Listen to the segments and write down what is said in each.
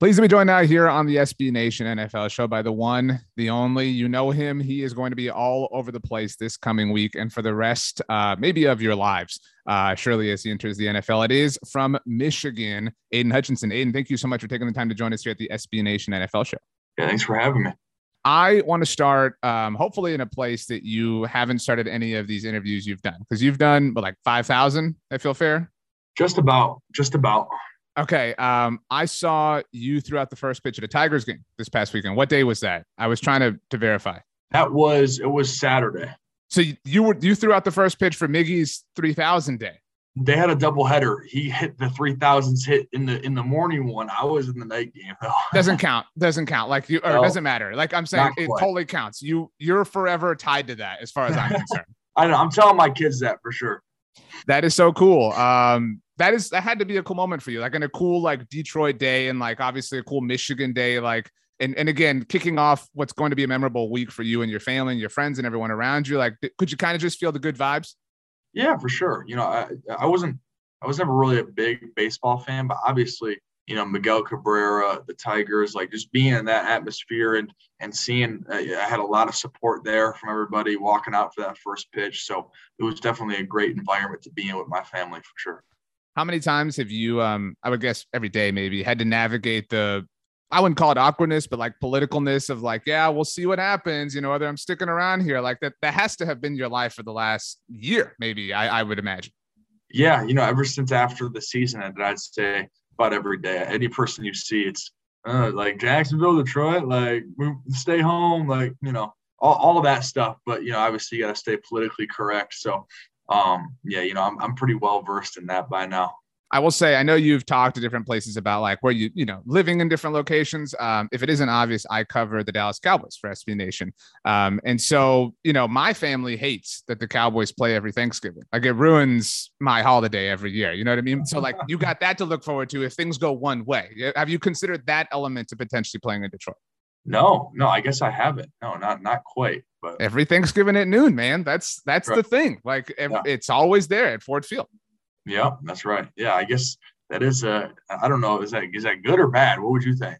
Pleased to be joined now here on the SB Nation NFL show by the one, the only. You know him. He is going to be all over the place this coming week and for the rest, uh, maybe of your lives. Uh, surely as he enters the NFL, it is from Michigan, Aidan Hutchinson. Aidan, thank you so much for taking the time to join us here at the SB Nation NFL show. Yeah, thanks for having me. I want to start, um, hopefully, in a place that you haven't started any of these interviews you've done because you've done what, like five thousand. I feel fair. Just about, just about. Okay. Um, I saw you throughout the first pitch at a Tigers game this past weekend. What day was that? I was trying to to verify. That was it was Saturday. So you, you were you threw out the first pitch for Miggy's three thousand day. They had a double header. He hit the three thousands hit in the in the morning one. I was in the night game though. doesn't count. Doesn't count. Like you or No. doesn't matter. Like I'm saying, it totally counts. You you're forever tied to that as far as I'm concerned. I know. I'm telling my kids that for sure. That is so cool. Um, that is that had to be a cool moment for you, like in a cool like Detroit day, and like obviously a cool Michigan day, like and and again kicking off what's going to be a memorable week for you and your family and your friends and everyone around you. Like, could you kind of just feel the good vibes? Yeah, for sure. You know, I I wasn't I was never really a big baseball fan, but obviously, you know, Miguel Cabrera, the Tigers, like just being in that atmosphere and and seeing uh, I had a lot of support there from everybody walking out for that first pitch. So it was definitely a great environment to be in with my family for sure. How many times have you, um, I would guess every day maybe, had to navigate the, I wouldn't call it awkwardness, but like politicalness of like, yeah, we'll see what happens, you know, whether I'm sticking around here. Like that, that has to have been your life for the last year, maybe, I, I would imagine. Yeah, you know, ever since after the season ended, I'd say about every day, any person you see, it's uh, like Jacksonville, Detroit, like stay home, like you know, all, all of that stuff. But you know, obviously, you got to stay politically correct. So, um, yeah, you know, I'm I'm pretty well versed in that by now. I will say, I know you've talked to different places about like where you, you know, living in different locations. Um, if it isn't obvious, I cover the Dallas Cowboys for SB Nation. Um, and so, you know, my family hates that the Cowboys play every Thanksgiving. Like it ruins my holiday every year. You know what I mean? So, like, you got that to look forward to if things go one way. Have you considered that element to potentially playing in Detroit? No, no, I guess I haven't. No, not not quite. But Every Thanksgiving at noon, man. That's that's the thing. Like Yeah. it's always there at Ford Field. yeah, that's right. Yeah, I guess that is. Uh, I don't know. Is that is that good or bad? What would you think?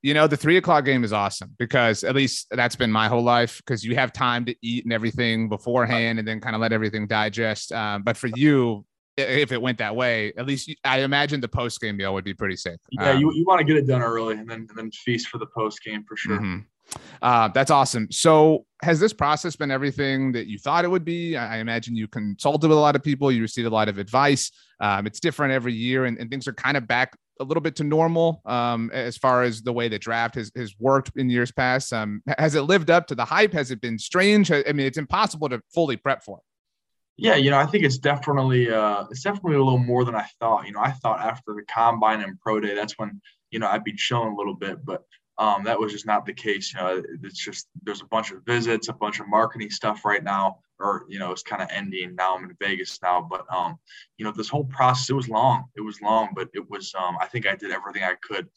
you know the three o'clock game is awesome because at least that's been my whole life because you have time to eat and everything beforehand and then kind of let everything digest um, but for you if it went that way at least you, i imagine the post game meal would be pretty safe Yeah, Um, you, you want to get it done early and then and then feast for the post game for sure. mhm. Uh, that's awesome. So, has this process been everything that you thought it would be? I, imagine you consulted with a lot of people, you received a lot of advice. Um, it's different every year, and, and things are kind of back a little bit to normal um, as far as the way the draft has, has worked in years past. Um, has it lived up to the hype? Has it been strange? I mean, it's impossible to fully prep for it. Yeah, you know, I think it's definitely uh it's definitely a little more than I thought. You know, I thought after the combine and pro day, that's when, you know, I'd be chilling a little bit, but um that was just not the case. You know, it's just there's a bunch of visits, a bunch of marketing stuff right now, or you know, it's kind of ending. Now I'm in Vegas now, but um, you know, this whole process, it was long. It was long, but it was um I think I did everything I could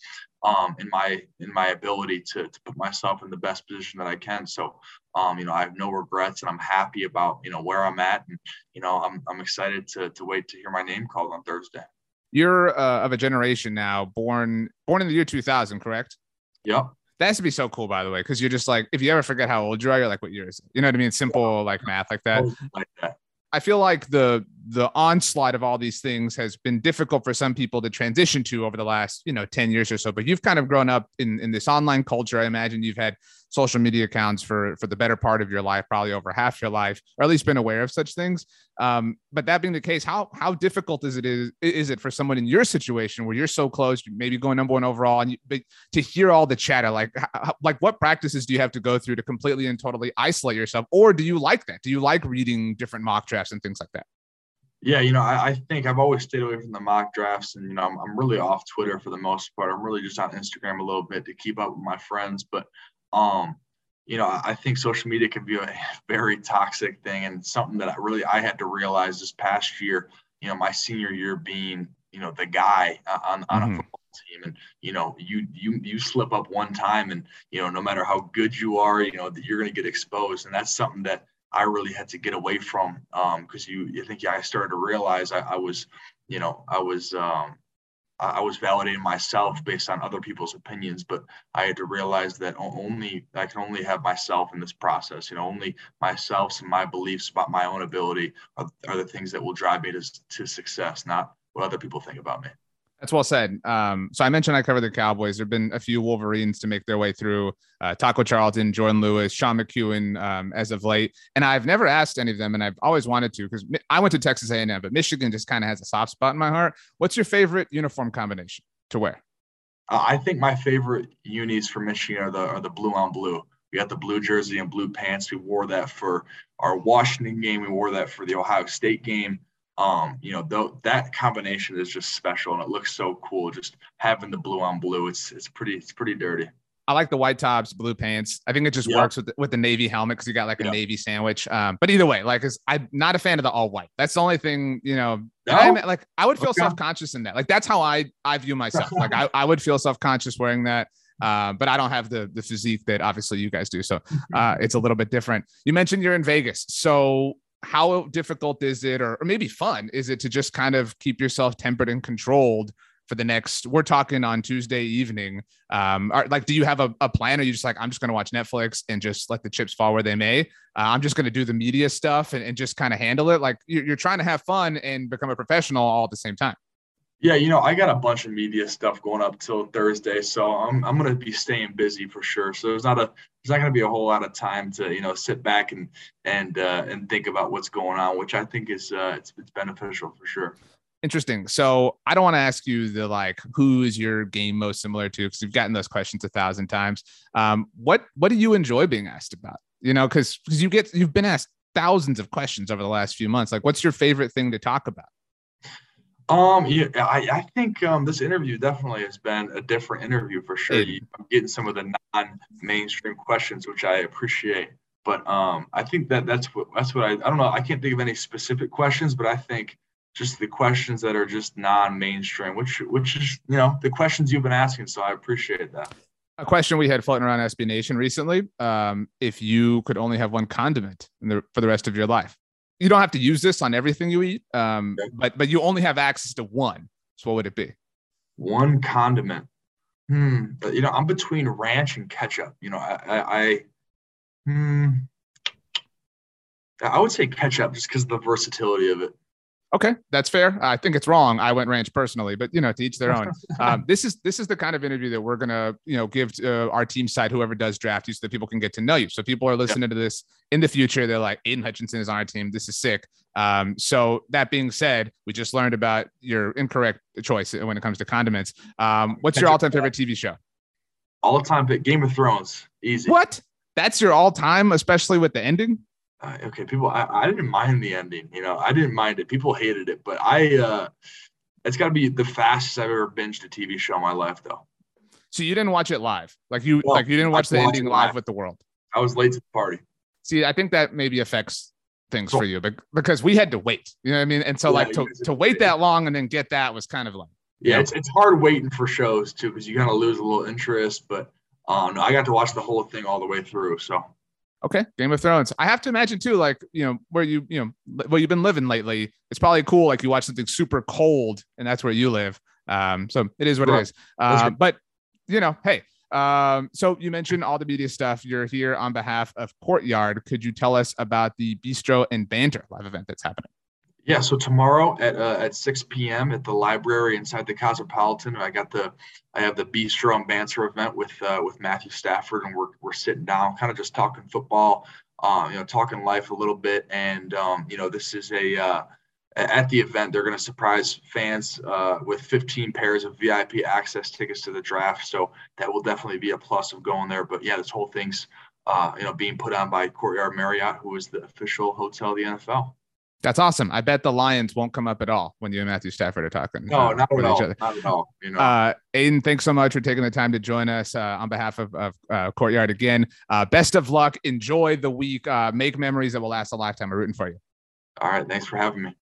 um in my in my ability to to put myself in the best position that I can. So um, you know, I have no regrets and I'm happy about, you know, where I'm at. And, you know, I'm, I'm excited to, to wait to hear my name called on Thursday. You're uh, of a generation now, born born in the year 2000, correct? Yep. That has to be so cool, by the way, because you're just like, if you ever forget how old you are, you're like, what year is it? You know what I mean? Simple like math like that. Like that. I feel like the the onslaught of all these things has been difficult for some people to transition to over the last you know 10 years or so. But you've kind of grown up in in this online culture. I imagine you've had social media accounts for for the better part of your life probably over half your life or at least been aware of such things. Um, but that being the case how how difficult is it is is it for someone in your situation where you're so close maybe going number one overall and you, to hear all the chatter like how, like what practices do you have to go through to completely and totally isolate yourself? Or do you like that? Do you like reading different mock drafts and things like that yeah, you know, I, I, think I've always stayed away from the mock drafts, and you know, I'm, I'm really off Twitter for the most part. I'm really just on Instagram a little bit to keep up with my friends. But, um, you know, I, I think social media can be a very toxic thing, and something that I really I had to realize this past year. You know, my senior year being, you know, the guy on on mm-hmm. a football team, and you know, you you you slip up one time, and you know, no matter how good you are, you know, that you're going to get exposed, and that's something that I really had to get away from because um, you, you think yeah I started to realize I, I was you know I was um, I was validating myself based on other people's opinions, but I had to realize that only I can only have myself in this process. You know, only myself and my beliefs about my own ability are, are the things that will drive me to, to success, not what other people think about me. That's well said. Um, so I mentioned I cover the Cowboys. There've been a few Wolverines to make their way through uh, Taco Charlton, Jourdan Lewis, Sean McEwen um, as of late, and I've never asked any of them, and I've always wanted to because I went to Texas A&M, but Michigan just kind of has a soft spot in my heart. What's your favorite uniform combination to wear? Uh, I think my favorite unis for Michigan are the are the blue on blue. We got the blue jersey and blue pants. We wore that for our Washington game. We wore that for the Ohio State game um, you know, though that combination is just special and it looks so cool. Just having the blue on blue, it's it's pretty it's pretty dirty. I like the white tops, blue pants. I think it just yep. works with the, with the navy helmet because you got like a yep. navy sandwich. Um, but either way, like, I'm not a fan of the all white. That's the only thing, you know. No? I, like, I would feel okay. self conscious in that. Like, that's how I I view myself. like, I, I would feel self conscious wearing that. Uh, but I don't have the the physique that obviously you guys do, so uh, it's a little bit different. You mentioned you're in Vegas, so how difficult is it or, or maybe fun is it to just kind of keep yourself tempered and controlled for the next we're talking on tuesday evening um are, like do you have a, a plan? Or you just like i'm just going to watch netflix and just let the chips fall where they may. Uh, i'm just going to do the media stuff and, and just kind of handle it. Like you're, you're trying to have fun and become a professional all at the same time yeah, you know, I got a bunch of media stuff going up till Thursday, so I'm I'm gonna be staying busy for sure. So there's not a there's not gonna be a whole lot of time to you know sit back and and uh, and think about what's going on, which I think is uh, it's it's beneficial for sure. Interesting. So I don't want to ask you the like who is your game most similar to because you've gotten those questions a thousand times. Um, what what do you enjoy being asked about? You know, because because you get you've been asked thousands of questions over the last few months. Like, what's your favorite thing to talk about? Um, yeah, I, I think um, this interview definitely has been a different interview for sure. I'm getting some of the non-mainstream questions, which I appreciate. But um, I think that that's what that's what I I don't know. I can't think of any specific questions, but I think just the questions that are just non-mainstream, which which is you know the questions you've been asking. So I appreciate that. A question we had floating around SB Nation recently: um, If you could only have one condiment the, for the rest of your life, you don't have to use this on everything you eat, um, okay. but but you only have access to one. So what would it be? One condiment. Hmm. You know, I'm between ranch and ketchup. You know, I, I, I hmm. I would say ketchup just because of the versatility of it. Okay, that's fair. I think it's wrong. I went ranch personally, but you know, to each their own. Um, this is this is the kind of interview that we're gonna you know give uh, our team side, whoever does draft you, so that people can get to know you. So people are listening to this in the future. They're like, Aidan Hutchinson is on our team. This is sick. Um, so that being said, we just learned about your incorrect choice when it comes to condiments. Um, what's your all-time favorite TV show? All-time Game of Thrones. Easy. What? That's your all-time, especially with the ending uh, okay, people, I, I didn't mind the ending. You know, I didn't mind it. People hated it, but I, uh, it's got to be the fastest I've ever binged a TV show in my life, though. So you didn't watch it live, like you, well, like you didn't watch the ending live. live with the world. I was late to the party. See, I think that maybe affects things so, for you, but because we had to wait, you know what I mean? And so, yeah, like, to, to wait that long and then get that was kind of like, yeah, it's, it's hard waiting for shows too, because you kind of lose a little interest. But um, I got to watch the whole thing all the way through. So Okay, Game of Thrones. I have to imagine too, like you know, where you you know where you've been living lately. It's probably cool, like you watch something super cold, and that's where you live. Um, so it is what right. it is. Uh, but you know, hey. Um, so you mentioned all the media stuff. You're here on behalf of Courtyard. Could you tell us about the Bistro and Banter live event that's happening? Yeah, so tomorrow at uh, at 6 p.m. at the library inside the Cosmopolitan, I got the I have the Bistro and Banter event with uh, with Matthew Stafford, and we're we're sitting down, kind of just talking football, um, you know, talking life a little bit, and um, you know, this is a uh, at the event they're going to surprise fans uh, with 15 pairs of VIP access tickets to the draft, so that will definitely be a plus of going there. But yeah, this whole thing's uh, you know being put on by Courtyard Marriott, who is the official hotel of the NFL. That's awesome. I bet the Lions won't come up at all when you and Matthew Stafford are talking. No, uh, not at all. Not at all. You know. Uh, Aidan, thanks so much for taking the time to join us uh, on behalf of, of uh, Courtyard again. Uh, best of luck. Enjoy the week. Uh, make memories that will last a lifetime. We're rooting for you. All right. Thanks for having me.